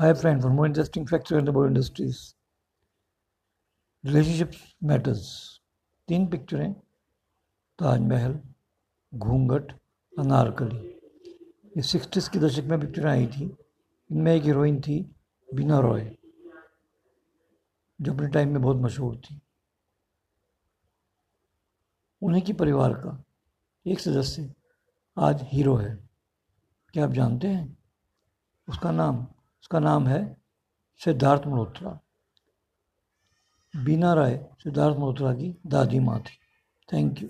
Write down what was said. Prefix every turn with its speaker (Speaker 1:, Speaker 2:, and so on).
Speaker 1: Hi friend, for more interesting facts in the board industries. Relationships matters तीन पिक्चरें ताजमहल घूंघट अनारकली ये सिक्सटीज़ के दशक में पिक्चरें आई थी। इनमें एक हीरोइन थी बीना रॉय जो अपने टाइम में बहुत मशहूर थी। उन्हीं के परिवार का एक सदस्य आज हीरो है। क्या आप जानते हैं? उसका नाम उसका नाम है सिद्धार्थ मल्होत्रा। बीना राय, सिद्धार्थ मल्होत्रा की दादी माँ थी। Thank you